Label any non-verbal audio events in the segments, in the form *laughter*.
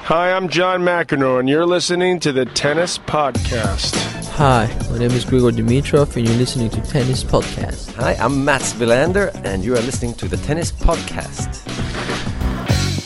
Hi, I'm John McEnroe, and you're listening to the Tennis Podcast. Hi, my name is Grigor Dimitrov, and you're listening to Tennis Podcast. Hi, I'm Mats Wilander, and you are listening to the Tennis Podcast.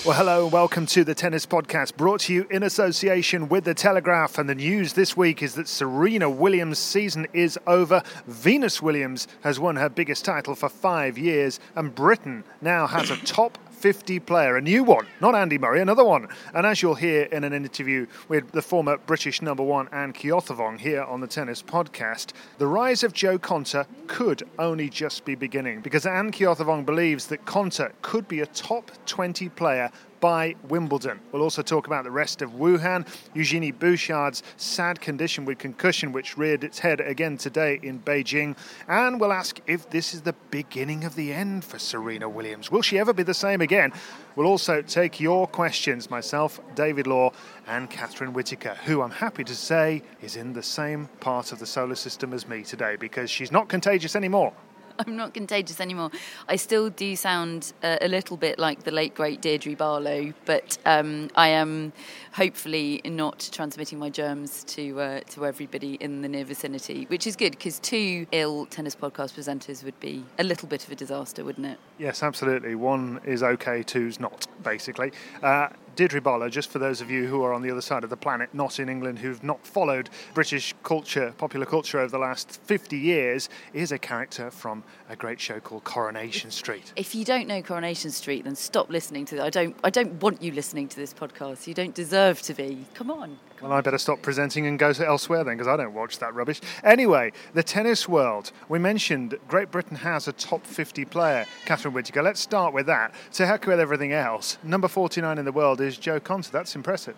Well, hello and welcome to the Tennis Podcast, brought to you in association with The Telegraph. And the news this week is that Serena Williams' season is over. Venus Williams has won her biggest title for five years, and Britain now has a top 50 player, a new one, not Andy Murray, another one. And as you'll hear in an interview with the former British number one Anne Keothavong here on the Tennis Podcast, the rise of Jo Konta could only just be beginning because Anne Keothavong believes that Konta could be a top 20 player by Wimbledon. We'll also talk about the rest of Wuhan, Eugenie Bouchard's sad condition with concussion, which reared its head again today in Beijing, and we'll ask if this is the beginning of the end for Serena Williams. Will she ever be the same again? We'll also take your questions, myself, David Law, and Catherine Whitaker, who I'm happy to say is in the same part of the solar system as me today because she's not contagious anymore. *laughs* I'm not contagious anymore. I still do sound uh, a little bit like the late great Deirdre Barlow, but um, I am hopefully not transmitting my germs to uh, to everybody in the near vicinity, which is good because two ill tennis podcast presenters would be a little bit of a disaster, wouldn't it? Yes, absolutely. One is okay, two's not, basically. Uh, Deirdre Barlow, just for those of you who are on the other side of the planet, not in England, who've not followed British culture, popular culture over the last 50 years, is a character from a great show called Coronation Street. If you don't know Coronation Street, then stop listening to it. I don't. I don't want you listening to this podcast. You don't deserve to be. Come on. Well, I better stop presenting and go elsewhere then, because I don't watch that rubbish. Anyway, the tennis world. We mentioned Great Britain has a top 50 player, Catherine Whitaker. Let's start with that. So, heck with everything else. Number 49 in the world is Jo Konta. That's impressive.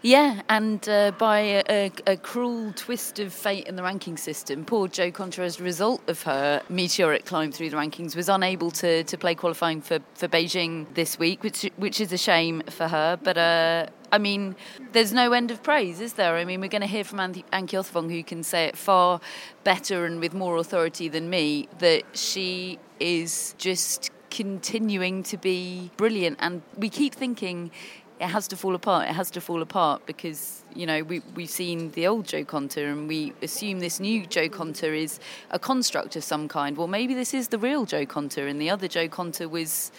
Yeah, and uh, by a, a, cruel twist of fate in the ranking system, poor Jo Konta, as a result of her meteoric climb through the rankings, was unable to, to play qualifying for, for Beijing this week, which which is a shame for her. But uh, I mean, there's no end of praise, is there? I mean, we're going to hear from Anne Keothavong, who can say it far better and with more authority than me, that she is just continuing to be brilliant. And we keep thinking it has to fall apart. It has to fall apart because you know we we've seen the old Jo Konta and we assume this new Jo Konta is a construct of some kind. Well, maybe this is the real Jo Konta, and the other Jo Konta was,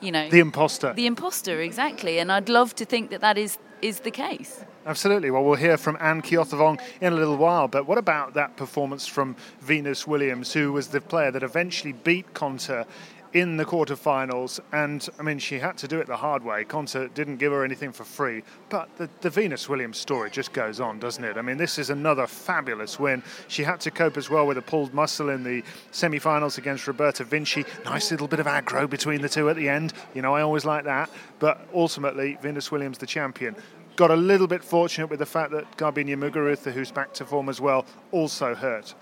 you know, the imposter. The imposter, exactly. And I'd love to think that that is is the case. Absolutely. Well, we'll hear from Anne Keothavong in a little while. But what about that performance from Venus Williams, who was the player that eventually beat Konta in the quarterfinals, and I mean, she had to do it the hard way. Konta didn't give her anything for free, but the, the Venus Williams story just goes on, doesn't it? I mean, this is another fabulous win. She had to cope as well with a pulled muscle in the semi finals against Roberta Vinci. Nice little bit of aggro between the two at the end. You know, I always like that. But ultimately, Venus Williams, the champion got a little bit fortunate with the fact that Garbiñe Muguruza, who's back to form as well, also hurt.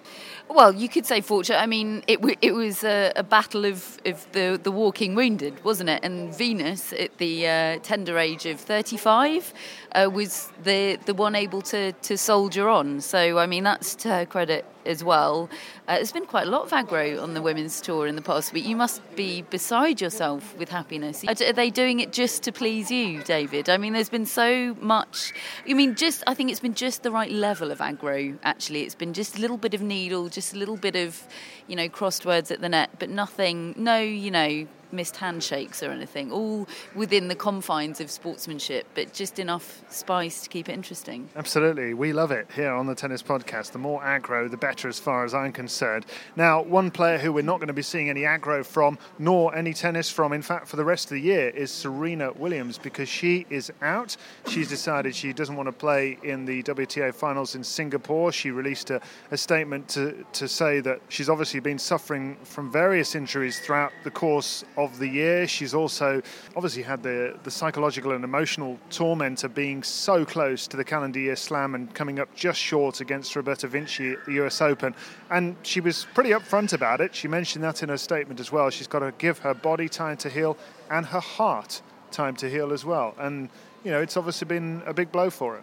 Well, you could say fortunate. I mean, it, it was a, a, battle of, of the, the walking wounded, wasn't it? And Venus, at the uh, tender age of 35, uh, was the, the one able to, to soldier on. So, I mean, that's to her credit as well. Uh, there's been quite a lot of aggro on the women's tour in the past week. You must be beside yourself with happiness. Are they doing it just to please you, David? I mean, there's been so much. I mean, just I think it's been just the right level of aggro. Actually, it's been just a little bit of needle, just a little bit of, you know, crossed words at the net, but nothing. No, you know, missed handshakes or anything. All within the confines of sportsmanship, but just enough spice to keep it interesting. Absolutely. We love it here on the Tennis Podcast. The more aggro, the better, as far as I'm concerned. Now, one player who we're not going to be seeing any aggro from, nor any tennis from, in fact, for the rest of the year, is Serena Williams because she is out. She's decided she doesn't want to play in the WTA finals in Singapore. She released a, a statement to, to say that she's obviously been suffering from various injuries throughout the course of the year. She's also obviously had the, the psychological and emotional torment of being so close to the calendar year slam and coming up just short against Roberta Vinci at the US Open. And she was pretty upfront about it. She mentioned that in her statement as well. She's got to give her body time to heal and her heart time to heal as well. And, you know, it's obviously been a big blow for her.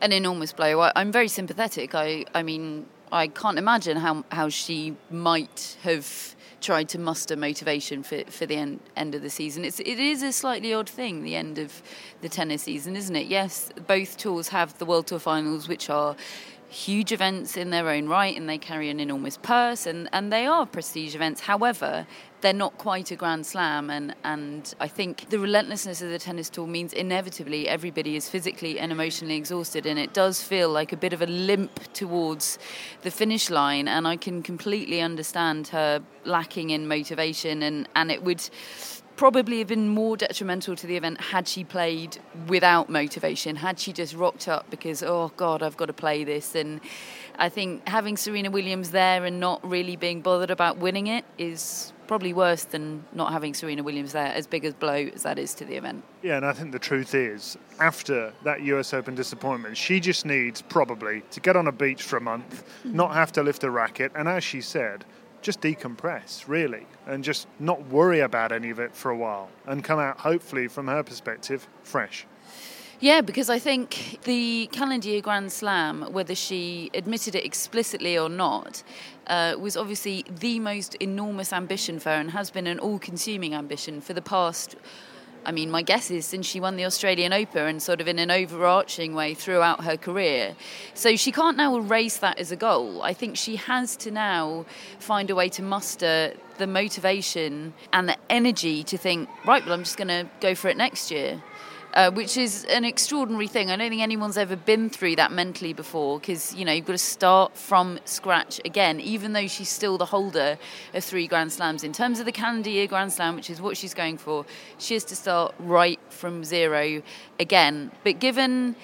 An enormous blow. I, I'm very sympathetic. I, I mean, I can't imagine how, how she might have tried to muster motivation for, for the end, end of the season. It's, it is a slightly odd thing, the end of the tennis season, isn't it? Yes, both tours have the World Tour finals, which are huge events in their own right and they carry an enormous purse and, and they are prestige events. However, they're not quite a grand slam and, and I think the relentlessness of the tennis tour means inevitably everybody is physically and emotionally exhausted and it does feel like a bit of a limp towards the finish line and I can completely understand her lacking in motivation and, and it would probably have been more detrimental to the event had she played without motivation, had she just rocked up because, oh God, I've got to play this. And I think having Serena Williams there and not really being bothered about winning it is probably worse than not having Serena Williams there, as big a blow as that is to the event. Yeah, and I think the truth is, after that US Open disappointment, she just needs probably to get on a beach for a month, not have to lift a racket, and as she said, just decompress, really, and just not worry about any of it for a while and come out, hopefully, from her perspective, fresh. Yeah, because I think the calendar year Grand Slam, whether she admitted it explicitly or not, uh, was obviously the most enormous ambition for her and has been an all consuming ambition for the past I mean, my guess is since she won the Australian Open and sort of in an overarching way throughout her career. So she can't now erase that as a goal. I think she has to now find a way to muster the motivation and the energy to think, right, well, I'm just going to go for it next year uh, which is an extraordinary thing. I don't think anyone's ever been through that mentally before because, you know, you've got to start from scratch again, even though she's still the holder of three Grand Slams. In terms of the calendar year Grand Slam, which is what she's going for, she has to start right from zero again. But given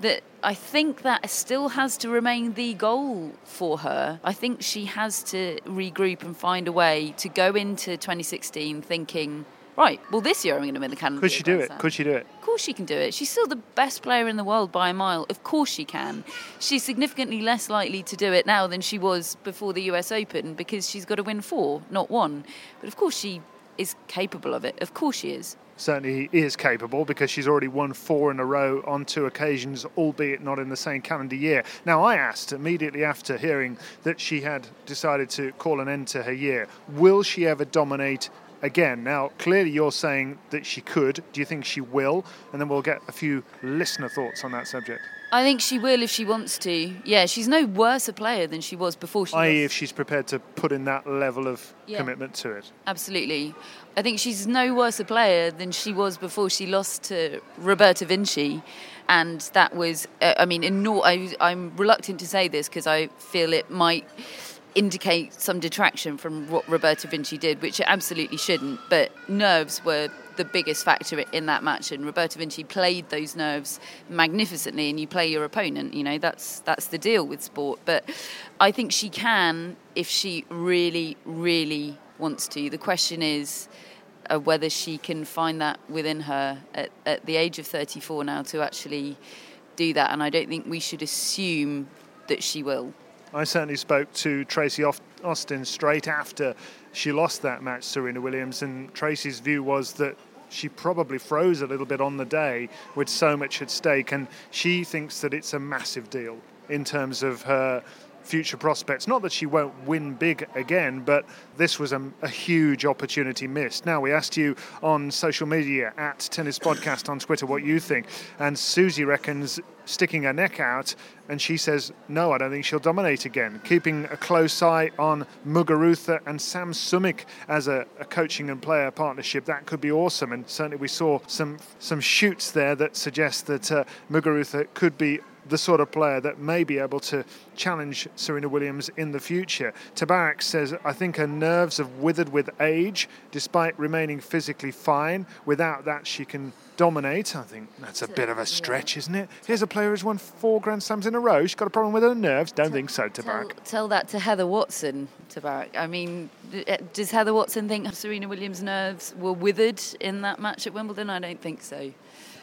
that I think that still has to remain the goal for her. I think she has to regroup and find a way to go into 2016 thinking, right, well, this year I'm going to win the calendar. Could she do it? Could she do it? Of course she can do it. She's still the best player in the world by a mile. Of course she can. She's significantly less likely to do it now than she was before the US Open because she's got to win four, not one. But of course she is capable of it. Of course she is. Certainly is capable because she's already won four in a row on two occasions, albeit not in the same calendar year. Now, I asked immediately after hearing that she had decided to call an end to her year, will she ever dominate again. Now, clearly you're saying that she could. Do you think she will? And then we'll get a few listener thoughts on that subject. I think she will if she wants to. Yeah, she's no worse a player than she was before she. I.e., was. if she's prepared to put in that level of Yeah. commitment to it. Absolutely. I think she's no worse a player than she was before she lost to Roberta Vinci. And that was, uh, I mean, enor- I, I'm reluctant to say this because I feel it might indicate some detraction from what Roberta Vinci did, which it absolutely shouldn't. But nerves were the biggest factor in that match, and Roberta Vinci played those nerves magnificently. And you play your opponent, you know that's that's the deal with sport. But I think she can if she really, really wants to. The question is. Uh, whether she can find that within her at, at the age of 34 now to actually do that, and I don't think we should assume that she will. I certainly spoke to Tracy Austin straight after she lost that match, Serena Williams, and Tracy's view was that she probably froze a little bit on the day with so much at stake, and she thinks that it's a massive deal in terms of her future prospects. Not that she won't win big again, but this was a, a, huge opportunity missed. Now, we asked you on social media at Tennis Podcast on Twitter what you think, and Susie reckons sticking her neck out, and she says, No, I don't think she'll dominate again. Keeping a close eye on Muguruza and Sam Sumyk as a, a, coaching and player partnership, that could be awesome. And certainly we saw some, some shoots there that suggest that uh, Muguruza could be the sort of player that may be able to challenge Serena Williams in the future. Tabarrok says, I think her nerves have withered with age, despite remaining physically fine. Without that, she can dominate. I think that's a bit of a stretch, isn't it? Here's a player who's won four Grand Slams in a row. She's got a problem with her nerves. Don't think so, Tabarrok. Tell, tell, that to Heather Watson, Tabarrok. I mean, uh, does Heather Watson think Serena Williams' nerves were withered in that match at Wimbledon? I don't think so.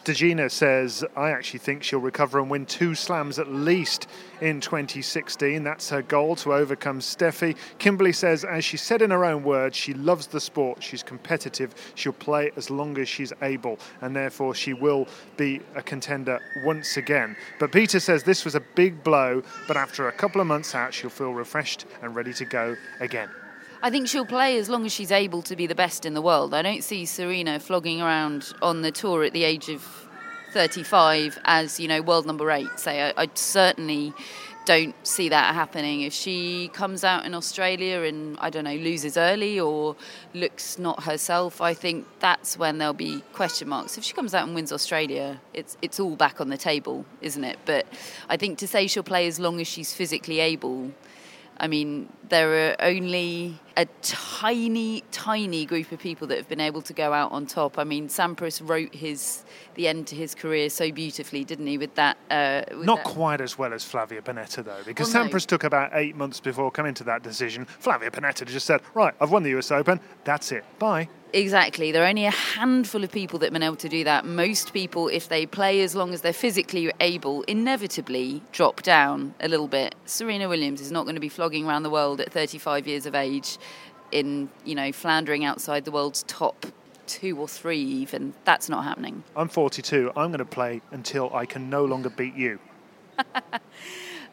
Degina says, I actually think she'll recover and win two slams at least in 2016. That's her goal to overcome Steffi. Kimberly says, as she said in her own words, she loves the sport, she's competitive, she'll play as long as she's able, and therefore she will be a contender once again. But Peter says this was a big blow, but after a couple of months out, she'll feel refreshed and ready to go again. I think she'll play as long as she's able to be the best in the world. I don't see Serena flogging around on the tour at the age of 35 as, you know, world number eight. Say, I, I certainly don't see that happening. If she comes out in Australia and, I don't know, loses early or looks not herself, I think that's when there'll be question marks. If she comes out and wins Australia, it's, it's all back on the table, isn't it? But I think to say she'll play as long as she's physically able I mean, there are only a tiny, tiny group of people that have been able to go out on top. I mean, Sampras wrote his the end to his career so beautifully, didn't he? With that, uh, with not that. quite as well as Flavia Pennetta though, because well, Sampras no. took about eight months before coming to that decision. Flavia Pennetta just said, "Right, I've won the U.S. Open. That's it. Bye." Exactly. There are only a handful of people that have been able to do that. Most people, if they play as long as they're physically able, inevitably drop down a little bit. Serena Williams is not going to be flogging around the world at 35 years of age in, you know, floundering outside the world's top two or three even. That's not happening. I'm 42. I'm going to play until I can no longer beat you. *laughs*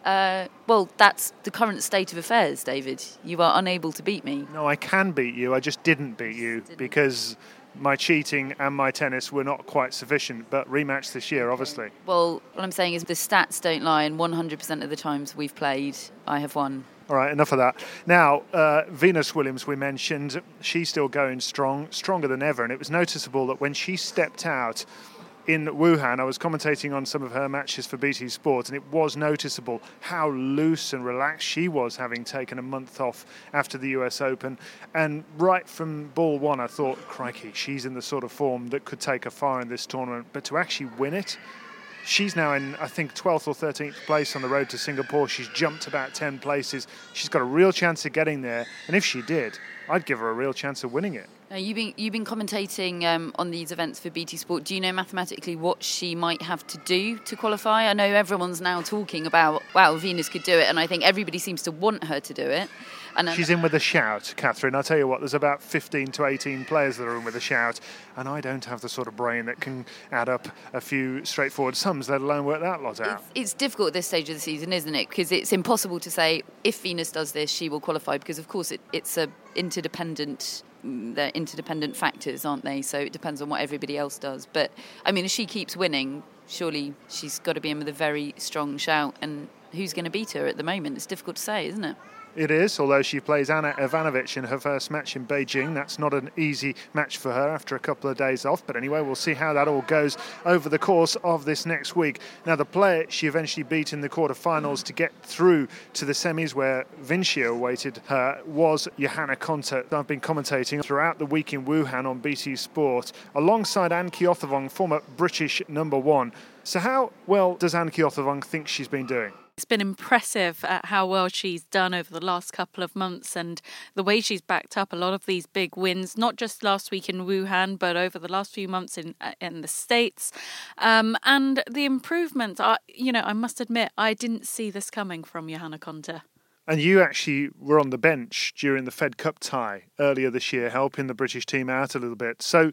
Uh, well, that's the current state of affairs, David. You are unable to beat me. No, I can beat you. I just didn't beat you didn't. because my cheating and my tennis were not quite sufficient. But rematch this year, obviously. Well, what I'm saying is the stats don't lie, and 100% of the times we've played, I have won. All right, enough of that. Now, uh, Venus Williams, we mentioned, she's still going strong, stronger than ever. And it was noticeable that when she stepped out in Wuhan, I was commentating on some of her matches for BT Sport, and it was noticeable how loose and relaxed she was, having taken a month off after the US Open. And right from ball one, I thought, crikey, she's in the sort of form that could take her far in this tournament. But to actually win it, she's now in, I think, 12th or 13th place on the road to Singapore. She's jumped about 10 places. She's got a real chance of getting there. And if she did, I'd give her a real chance of winning it. Now, you've been you've been commentating um, on these events for BT Sport. Do you know mathematically what she might have to do to qualify? I know everyone's now talking about wow, Venus could do it, and I think everybody seems to want her to do it. And she's in with a shout, Catherine. I'll tell you what, there's about 15 to 18 players that are in with a shout, and I don't have the sort of brain that can add up a few straightforward sums, let alone work that lot out. It's, it's difficult at this stage of the season, isn't it? Because it's impossible to say if Venus does this, she will qualify. Because of course, it, it's a interdependent mm, they're interdependent factors, aren't they? So it depends on what everybody else does. But I mean, if she keeps winning, surely she's got to be in with a very strong shout. And who's going to beat her at the moment? It's difficult to say, isn't it? It is, although she plays Ana Ivanovic in her first match in Beijing. That's not an easy match for her after a couple of days off. But anyway, we'll see how that all goes over the course of this next week. Now, the player she eventually beat in the quarterfinals to get through to the semis where Vinci awaited her was Johanna Konta. I've been commentating throughout the week in Wuhan on BT Sport alongside Anne Keothavong, former British number one. So, how well does Anne Keothavong think she's been doing? It's been impressive at how well she's done over the last couple of months and the way she's backed up a lot of these big wins, not just last week in Wuhan, but over the last few months in uh, in the States. Um, and the improvement, I, you know, I must admit, I didn't see this coming from Johanna Konta. And you actually were on the bench during the Fed Cup tie earlier this year, helping the British team out a little bit. So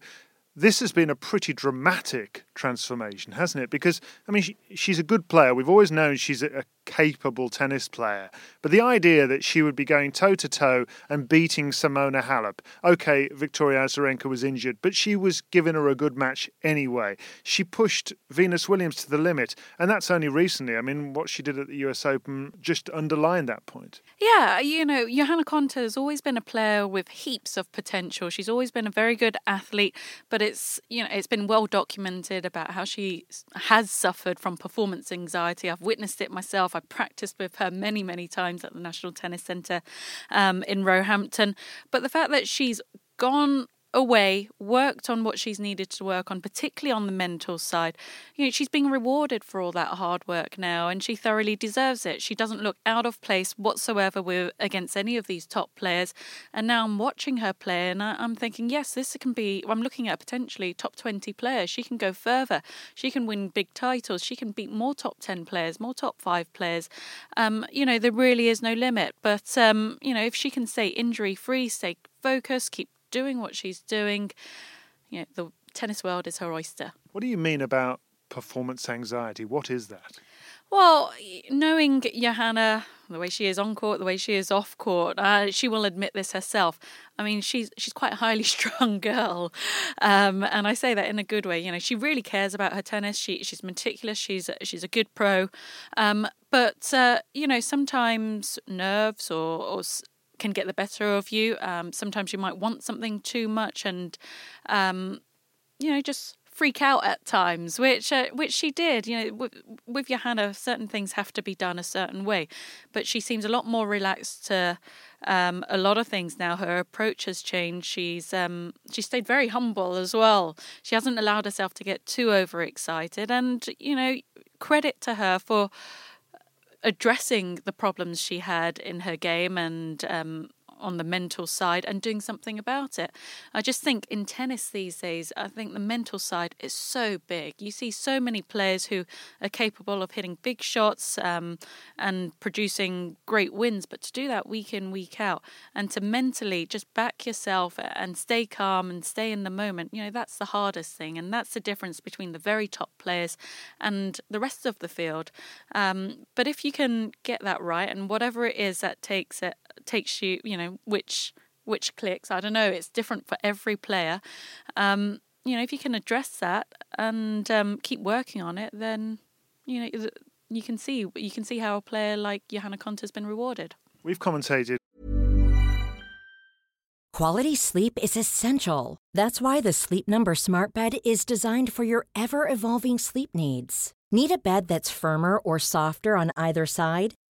this has been a pretty dramatic transformation, hasn't it? Because, I mean, she, she's a good player. We've always known she's a, a capable tennis player. But the idea that she would be going toe to toe and beating Simona Halep. Okay, Victoria Azarenka was injured, but she was giving her a good match anyway. She pushed Venus Williams to the limit, and that's only recently. I mean, what she did at the US Open just underlined that point. Yeah, you know, Johanna Konta has always been a player with heaps of potential. She's always been a very good athlete, but it's, you know, it's been well documented about how she has suffered from performance anxiety. I've witnessed it myself. I practiced with her many, many times at the National Tennis Centre um, in Roehampton. But the fact that she's gone away, worked on what she's needed to work on, particularly on the mental side. You know, she's being rewarded for all that hard work now, and she thoroughly deserves it. She doesn't look out of place whatsoever with against any of these top players. And now I'm watching her play, and I, am thinking, yes, this can be. I'm looking at potentially top 20 players. She can go further. She can win big titles. She can beat more top 10 players, more top five players. Um, you know, there really is no limit. But um, you know, if she can stay injury free, stay focused, keep doing what she's doing, you know, the tennis world is her oyster. What do you mean about performance anxiety? What is that? Well, knowing Johanna, the way she is on court, the way she is off court, uh, she will admit this herself. I mean, she's she's quite a highly *laughs* strung girl, um, and I say that in a good way. You know, she really cares about her tennis. She she's meticulous. She's she's a good pro, um, but uh, you know, sometimes nerves or, or can get the better of you. Um, sometimes you might want something too much, and um, you know, just freak out at times, which uh, which she did. You know, with, with Johanna, certain things have to be done a certain way, but she seems a lot more relaxed to um, a lot of things now. Her approach has changed. She's um, she stayed very humble as well. She hasn't allowed herself to get too overexcited, and you know, credit to her for addressing the problems she had in her game and um, on the mental side and doing something about it. I just think in tennis these days, I think the mental side is so big. You see so many players who are capable of hitting big shots um, and producing great wins, but to do that week in, week out, and to mentally just back yourself and stay calm and stay in the moment, you know, that's the hardest thing. And that's the difference between the very top players and the rest of the field. Um, but if you can get that right, and whatever it is that takes it takes you, you know, which which clicks. I don't know. It's different for every player. Um, you know, if you can address that and um, keep working on it, then you know you can see you can see how a player like Johanna Konta has been rewarded. We've commentated. Quality sleep is essential. That's why the Sleep Number Smart Bed is designed for your ever evolving sleep needs. Need a bed that's firmer or softer on either side?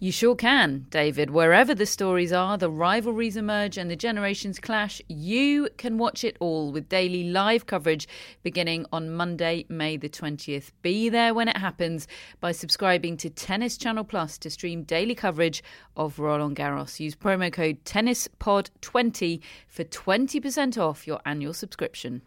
You sure can, David. Wherever the stories are, the rivalries emerge, and the generations clash, you can watch it all with daily live coverage beginning on Monday, May the 20th. Be there when it happens by subscribing to Tennis Channel Plus to stream daily coverage of Roland Garros. Use promo code TennisPod20 for 20% off your annual subscription.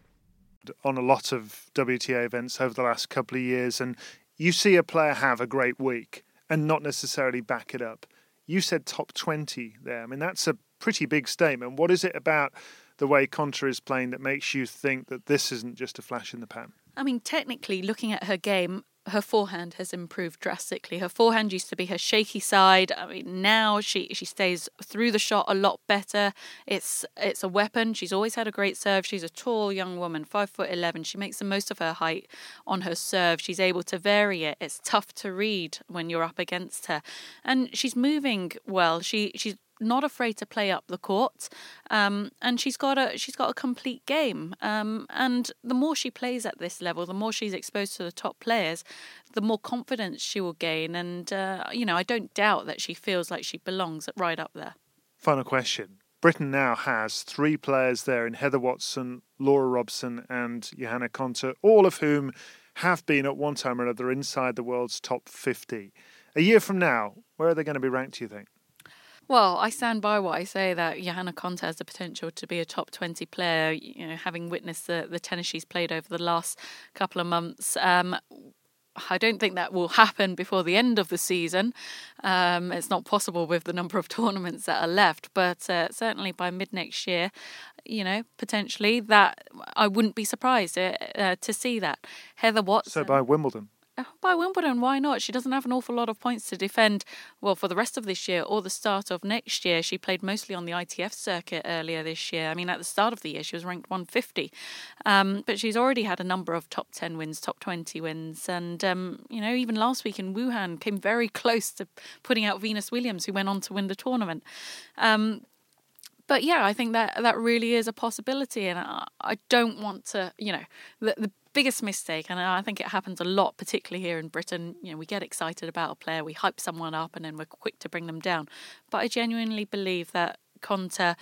On a lot of WTA events over the last couple of years, and you see a player have a great week and not necessarily back it up. You said top 20 there. I mean, that's a pretty big statement. What is it about the way Konta is playing that makes you think that this isn't just a flash in the pan? I mean, technically, looking at her game, her forehand has improved drastically. Her forehand used to be her shaky side. I mean, now she she stays through the shot a lot better. It's it's a weapon. She's always had a great serve. She's a tall young woman, five foot eleven. She makes the most of her height on her serve. She's able to vary it. It's tough to read when you're up against her, and she's moving well. She she's not afraid to play up the court, um, and she's got a she's got a complete game. Um, and the more she plays at this level, the more she's exposed to the top players, the more confidence she will gain. And uh, you know, I don't doubt that she feels like she belongs right up there. Final question. Britain now has three players there in Heather Watson, Laura Robson, and Johanna Konta, all of whom have been at one time or another inside the world's top 50. A year from now, where are they going to be ranked, do you think? Well, I stand by what I say that Johanna Konta has the potential to be a top 20 player, you know, having witnessed the, the tennis she's played over the last couple of months. Um, I don't think that will happen before the end of the season. Um, it's not possible with the number of *laughs* tournaments that are left, but uh, certainly by mid next year, you know, potentially that I wouldn't be surprised uh, uh, to see that. Heather Watson. So by Wimbledon by Wimbledon, why not? She doesn't have an awful lot of points to defend, well, for the rest of this year or the start of next year. She played mostly on the ITF circuit earlier this year. I mean, at the start of the year, she was ranked 150. Um, but she's already had a number of top 10 wins, top 20 wins. And, um, you know, even last week in Wuhan, came very *laughs* close to putting out Venus Williams, who went on to win the tournament. Um, but yeah, I think that that really is a possibility, and I, I don't want to, you know, the, the biggest mistake, and I think it happens a lot, particularly here in Britain. You know, we get excited about a player, we hype someone up, and then we're quick to bring them down. But I genuinely believe that Konta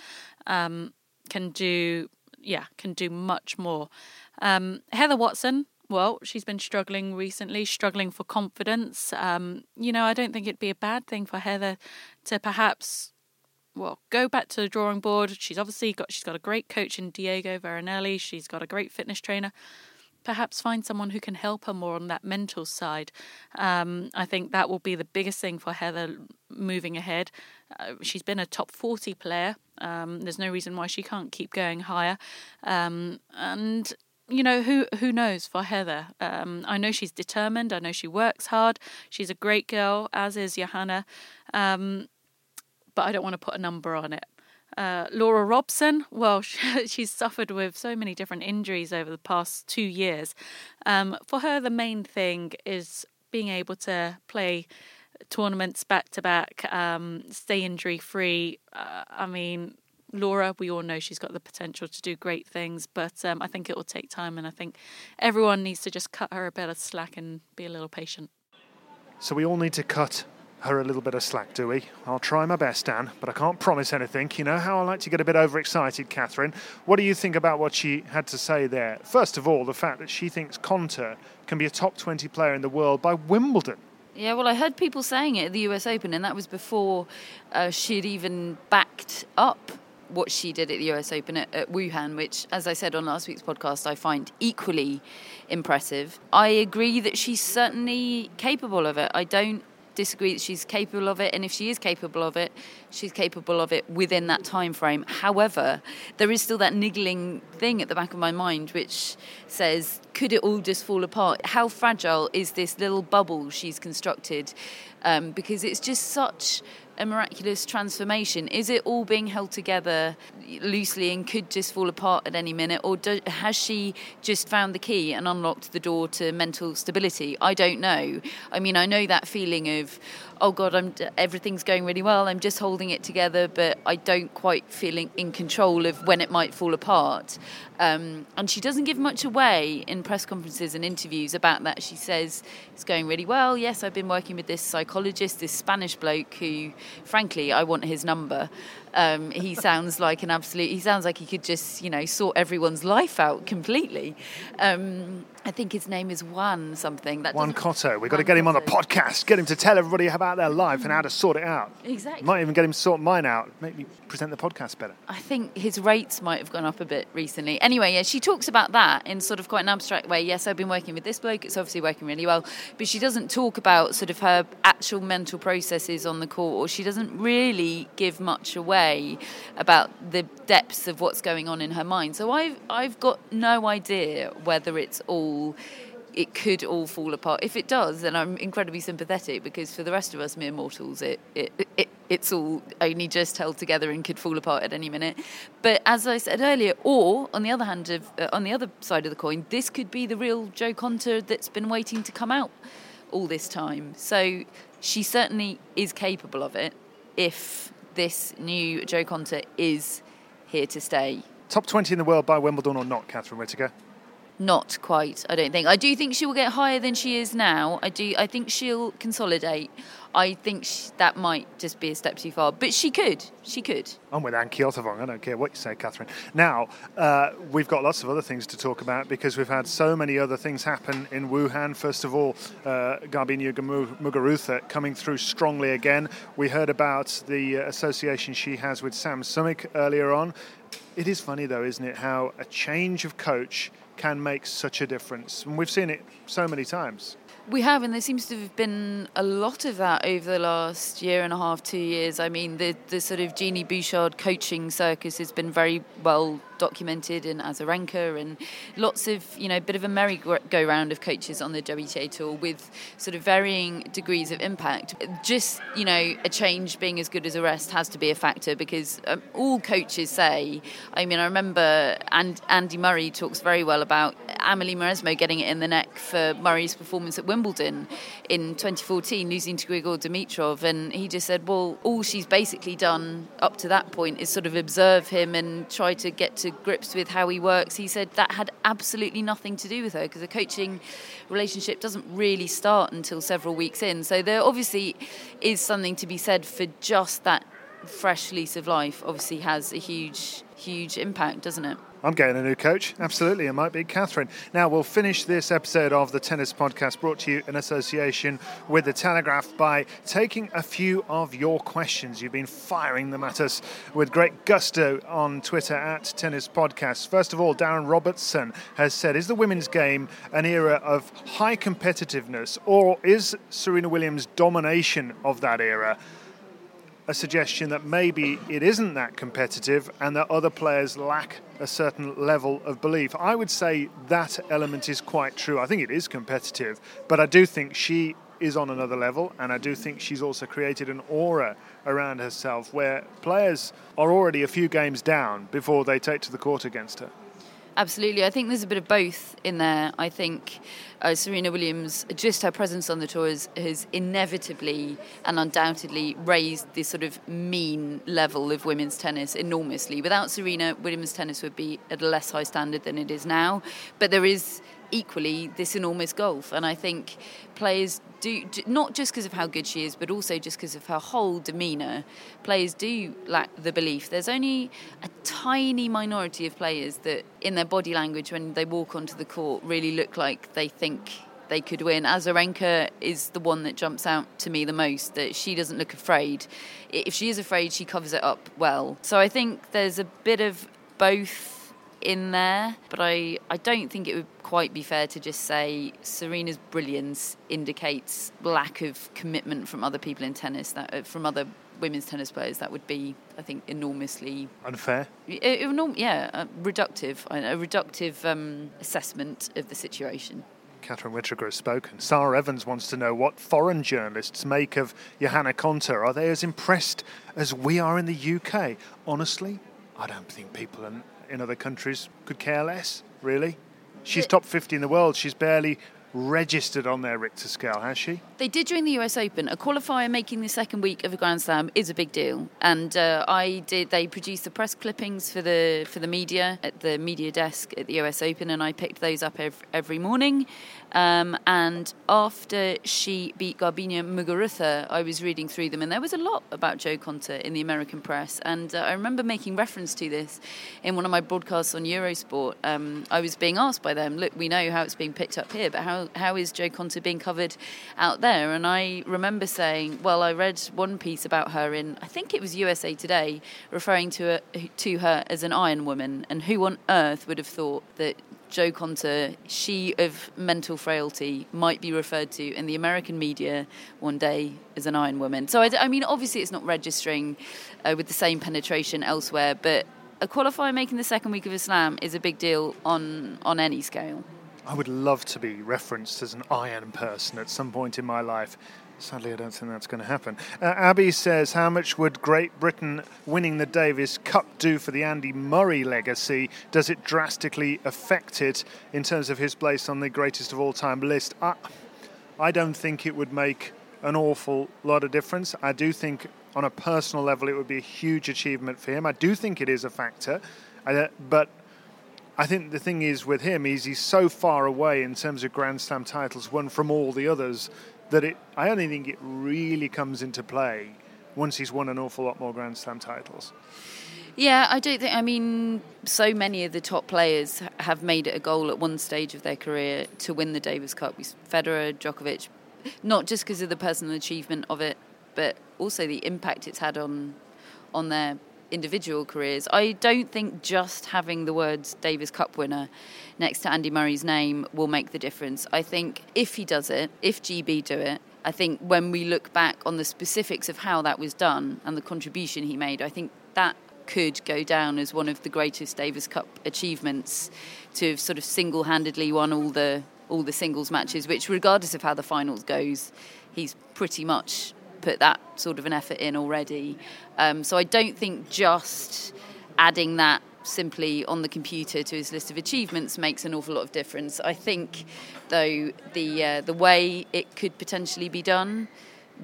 um, can do, yeah, can do much more. Um, Heather Watson, well, she's been struggling recently, struggling for confidence. Um, you know, I don't think it'd be a bad thing for Heather to perhaps well, go back to the drawing board. She's obviously got she's got a great coach in Diego Veronelli. She's got a great fitness trainer perhaps find someone who can help her more on that mental side. Um, I think that will be the biggest thing for Heather moving ahead. Uh, she's been a top 40 player. Um, there's no reason why she can't keep going higher. Um, and you know who who knows for Heather. Um, I know she's determined. I know she works hard. She's a great girl, as is Johanna. Um, but I don't want to put a number on it. Uh, Laura Robson, well, *laughs* she, she's suffered with so many different injuries over the past two years. Um, for her, the main thing is being able to play tournaments back to back, um, stay injury free. Uh, I mean, Laura, we all know she's got the potential to do great things, but um, I think it will take time, and I think everyone needs to just cut her a bit of slack and be a little patient. So we all need to cut her a little bit of slack, do we? I'll try my best, Dan, but I can't promise anything. You know how I like to get a bit overexcited, Catherine. What do you think about what she had to say there? First of all, the fact that she thinks Konta can be a top 20 player in the world by Wimbledon. Yeah, well, I heard people saying it at the US Open, and that was before uh, she'd even backed up what she did at the US Open at, at, Wuhan, which, as I said on last week's podcast, I find equally impressive. I agree that she's certainly capable of it. I don't disagree that she's capable of it, and if she is capable of it, she's capable of it within that time frame. However, there is still that niggling thing at the back of my mind which says, could it all just fall apart? How fragile is this little bubble she's constructed? Um, because it's just such a miraculous transformation? Is it all being held together loosely and could just fall apart at any minute, or do, has she just found the key and unlocked the door to mental stability? I don't know. I mean, I know that feeling of, oh God, I'm everything's going really well. I'm just holding it together, but I don't quite feel in control of when it might fall apart. Um, and she doesn't give much away in press conferences and interviews about that. She says it's going really well. Yes, I've been working with this psychologist, this Spanish bloke who, frankly, I want his number. Um, he *laughs* sounds like an absolute. He sounds like he could just, you know, sort everyone's life out completely. Um, I think his name is Juan something. That Juan Coto. We've got to get him on the podcast. Get him to tell everybody about their life and how to sort it out. Exactly. Might even get him to sort mine out. Make me present the podcast better. I think his rates might have gone up a bit recently. Anyway, yeah, she talks about that in sort of quite an abstract way. Yes, I've been working with this bloke. It's obviously working really well, but she doesn't talk about sort of her actual mental processes on the court, or she doesn't really give much away about the depths of what's going on in her mind. So I've I've got no idea whether it's all it could all fall apart. If it does, then I'm incredibly sympathetic because for the rest of us mere mortals, it, it, it it's all only just held together and could fall apart at any minute. But as I said earlier, or on the other hand of uh, on the other side of the coin, this could be the real Jo Konta that's been waiting to come out all this time. So she certainly is capable of it if this new Jo Konta is here to stay. Top 20 in the world by Wimbledon or not, Catherine Whitaker? Not quite, I don't think. I do think she will get higher than she is now. I do. I think she'll consolidate. I think she, that might just be a step too far, but she could. She could. I'm with Anne Keothavong. I don't care what you say, Catherine. Now, uh, we've got lots of other things to talk about because we've had so many other things happen in Wuhan. First of all, uh, Garbiñe Muguruza coming through strongly again. We heard about the association she has with Sam Sumyk earlier on. It is funny, though, isn't it, how a change of coach can make such a difference. And we've seen it so many times. We have, and there seems to have been a lot of that over the last year and a half, two years. I mean, the, the sort of Genie Bouchard coaching circus has been very well documented in Azarenka and lots of, you know, a bit of a merry-go-round of coaches on the WTA Tour with sort of varying degrees of impact. Just, you know, a change being as good as a rest has to be a factor because um, all coaches say, I mean, I remember and Andy Murray talks very well about Amelie Mauresmo getting it in the neck for Murray's performance at Wimbledon in 2014, losing to Grigor Dimitrov. And he just said, well, all she's basically done up to that point is sort of observe him and try to get to to grips with how he works. He said that had absolutely nothing to do with her because the coaching relationship doesn't really start until several weeks in. So there obviously is something to be said for just that fresh lease of life. Obviously has a huge, huge impact, doesn't it? I'm getting a new coach. Absolutely, it might be Catherine. Now, we'll finish this episode of the Tennis Podcast brought to you in association with The Telegraph by taking a few of your questions. You've been firing them at us with great gusto on Twitter at Tennis Podcast. First of all, Darren Robertson has said Is the women's game an era of high competitiveness, or is Serena Williams' domination of that era? A suggestion that maybe it isn't that competitive and that other players lack a certain level of belief. I would say that element is quite true. I think it is competitive, but I do think she is on another level, and I do think she's also created an aura around herself where players are already a few games down before they take to the court against her. Absolutely. I think there's a bit of both in there. I think uh, Serena Williams, just her presence on the tour has, has, inevitably and undoubtedly raised this sort of mean level of women's tennis enormously. Without Serena, women's tennis would be at a less high standard than it is now. But there is equally this enormous gulf. And I think players do, not just because of how good she is, but also just because of her whole demeanour, players do lack the belief. There's only a tiny minority of players that, in their body language, when they walk onto the court, really look like they think they could win. Azarenka is the one that jumps out to me the most, that she doesn't look afraid. If she is afraid, she covers it up well. So I think there's a bit of both in there, but I, I don't think it would quite be fair to just say Serena's brilliance indicates lack of commitment from other people in tennis, that uh, from other women's tennis players. That would be, I think, enormously unfair. Enorm- yeah, uh, reductive, a reductive um, assessment of the situation. Catherine Whitaker has spoken. Sarah Evans wants to know what foreign journalists make of Johanna Konta. Are they as impressed as we are in the UK? Honestly, I don't think people in other countries could care less, really. She's top 50 in the world. She's barely registered on their Richter scale, has she? They did during the US Open. A qualifier making the second week of a Grand Slam is a big deal, and uh, I did. They produced the press clippings for the for the media at the media desk at the US Open, and I picked those up every, every morning. Um, and after she beat Garbiñe Muguruza, I was reading through them, and there was a lot about Jo Konta in the American press. And uh, I remember making reference to this in one of my broadcasts on Eurosport. Um, I was being asked by them, "Look, we know how it's being picked up here, but how how is Jo Konta being covered out there?" And I remember saying, "Well, I read one piece about her in I think it was USA Today, referring to her, to her as an Iron Woman, and who on earth would have thought that Jo Konta, she of mental frailty, might be referred to in the American media one day as an Iron Woman. So, I, I mean, obviously, it's not registering uh, with the same penetration elsewhere, but a qualifier making the second week of a slam is a big deal on, on any scale. I would love to be referenced as an iron person at some point in my life. Sadly, I don't think that's going to happen. Uh, Abby says, How much would Great Britain winning the Davis Cup do for the Andy Murray legacy? Does it drastically affect it in terms of his place on the greatest of all time list? I, I don't think it would make an awful lot of difference. I do think, on a personal level, it would be a huge achievement for him. I do think it is a factor, uh, but I think the thing is with him is he's so far away in terms of Grand Slam titles won from all the others that it, I only think it really comes into play once he's won an awful lot more Grand Slam titles. Yeah, I don't think. I mean, so many of the top players have made it a goal at one stage of their career to win the Davis Cup. Federer, Djokovic, not just because of the personal achievement of it, but also the impact it's had on on their individual careers. I don't think just having the words Davis Cup winner next to Andy Murray's name will make the difference. I think if he does it, if GB do it, I think when we look back on the specifics of how that was done and the contribution he made, I think that could go down as one of the greatest Davis Cup achievements to have sort of single-handedly won all the all the singles matches, which regardless of how the finals goes, he's pretty much put that sort of an effort in already. Um, so I don't think just adding that simply on the computer to his list of achievements makes an awful lot of difference. I think, though, the uh, the way it could potentially be done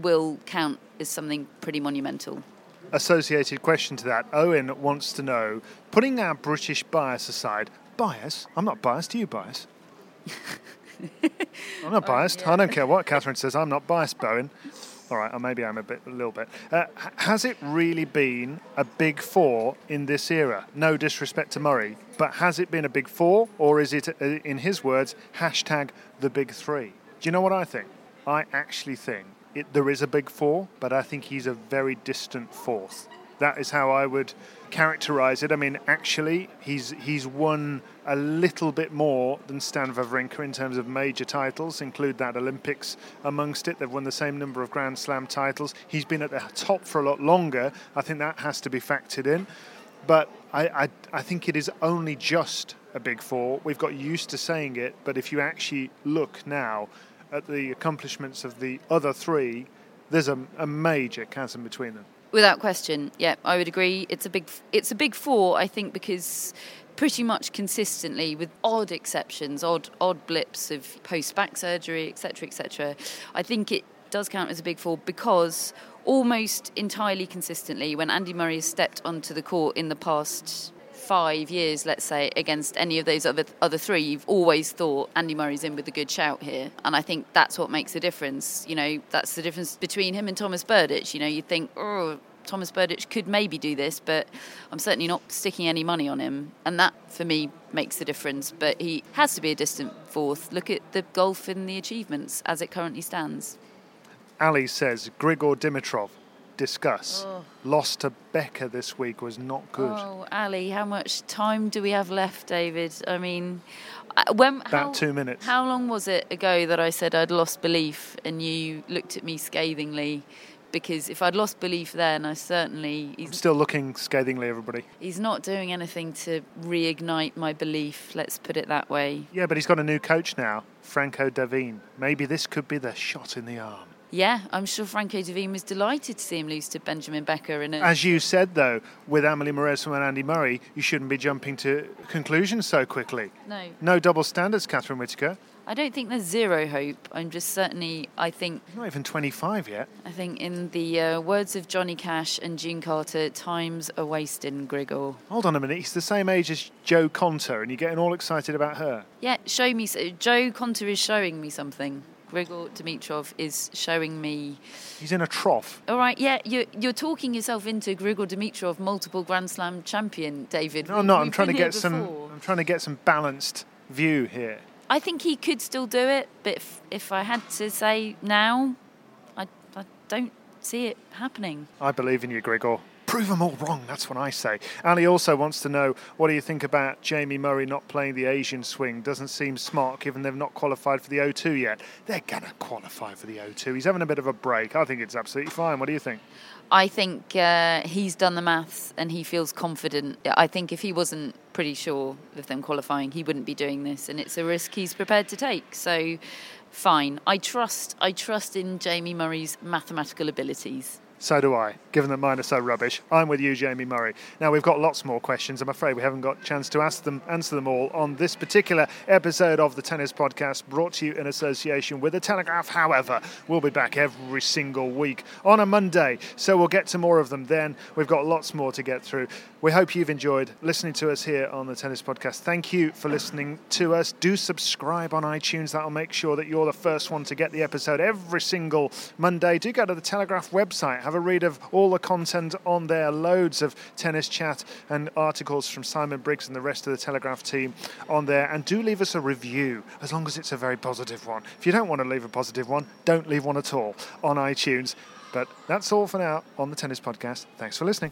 will count as something pretty monumental. Associated question to that, Owen wants to know, putting our British bias aside, bias? I'm not biased. Are you biased? *laughs* I'm not biased. Oh, yeah. I don't care what Catherine says. I'm not biased, Bowen. All right, or maybe I'm a bit, a little bit. Uh, has it really been a big four in this era? No disrespect to Murray, but has it been a big four, or is it, uh, in his words, hashtag the big three? Do you know what I think? I actually think it, there is a big four, but I think he's a very distant fourth. That is how I would characterize it. I mean, actually, he's he's won a little bit more than Stan Wawrinka in terms of major titles, include that Olympics amongst it. They've won the same number of Grand Slam titles. He's been at the top for a lot longer. I think that has to be factored in. But I, I, I think it is only just a big four. We've got used to saying it, but if you actually look now at the accomplishments of the other three, there's a, a major chasm between them. Without question, yeah, I would agree. It's a big, it's a big four. I think because pretty much consistently, with odd exceptions, odd odd blips of post back surgery, etc., etc. I think it does count as a big four because almost entirely consistently, when Andy Murray has stepped onto the court in the past five years, let's say, against any of those other other three, you've always thought Andy Murray's in with a good shout here, and I think that's what makes the difference. You know, that's the difference between him and Thomas Berdych. You know, you think, oh, Thomas Berdych could maybe do this, but I'm certainly not sticking any money on him. And that, for me, makes the difference. But he has to be a distant fourth. Look at the golf and the achievements as it currently stands. Ali says Grigor Dimitrov discuss. Oh. Lost to Becker this week was not good. Oh, Ali, how much time do we have left, David? I mean, uh, when about how, two minutes. How long was it ago that I said I'd lost belief, and you looked at me scathingly? Because if I'd lost belief then, I certainly. I'm still looking scathingly, everybody. He's not doing anything to reignite my belief. Let's put it that way. Yeah, but he's got a new coach now, Franco Davin. Maybe this could be the shot in the arm. Yeah, I'm sure Franco Davin was delighted to see him lose to Benjamin Becker. In a... As you said, though, with Amelie Mauresmo and Andy Murray, you shouldn't be jumping to conclusions so quickly. No. No double standards, Catherine Whitaker. I don't think there's zero hope. I'm just certainly, I think. Not even 25 yet. I think, in the uh, words of Johnny Cash and June Carter, time's a wasting, Grigor. Hold on a minute. He's the same age as Jo Konta, and you're getting all excited about her. Yeah, show me. Jo Konta is showing me something. Grigor Dimitrov is showing me. He's in a trough. All right, yeah, you're, you're talking yourself into Grigor Dimitrov, multiple Grand Slam champion, David. No, I'm not. I'm trying to get some. I'm trying to get some balanced view here. I think he could still do it, but if, if I had to say now, I, I don't see it happening. I believe in you, Grigor. Prove them all wrong, that's what I say. Ali also wants to know what do you think about Jamie Murray not playing the Asian swing? Doesn't seem smart given they've not qualified for the O2 yet. They're going to qualify for the O2. He's having a bit of a break. I think it's absolutely fine. What do you think? I think uh, he's done the maths and he feels confident. I think if he wasn't pretty sure of them qualifying, he wouldn't be doing this, and it's a risk he's prepared to take. So, fine. I trust. I trust in Jamie Murray's mathematical abilities. So do I, given that mine are so rubbish. I'm with you, Jamie Murray. Now, we've got lots more questions. I'm afraid we haven't got a chance to ask them, answer them all on this particular episode of the Tennis Podcast, brought to you in association with The Telegraph. However, we'll be back every single week on a Monday, so we'll get to more of them then. We've got lots more to get through. We hope you've enjoyed listening to us here on the Tennis Podcast. Thank you for listening to us. Do subscribe on iTunes. That'll make sure that you're the first one to get the episode every single Monday. Do go to the Telegraph website. Have a read of all the content on there. Loads of tennis chat and articles from Simon Briggs and the rest of the Telegraph team on there. And do leave us a review, as long as it's a very positive one. If you don't want to leave a positive one, don't leave one at all on iTunes. But that's all for now on the Tennis Podcast. Thanks for listening.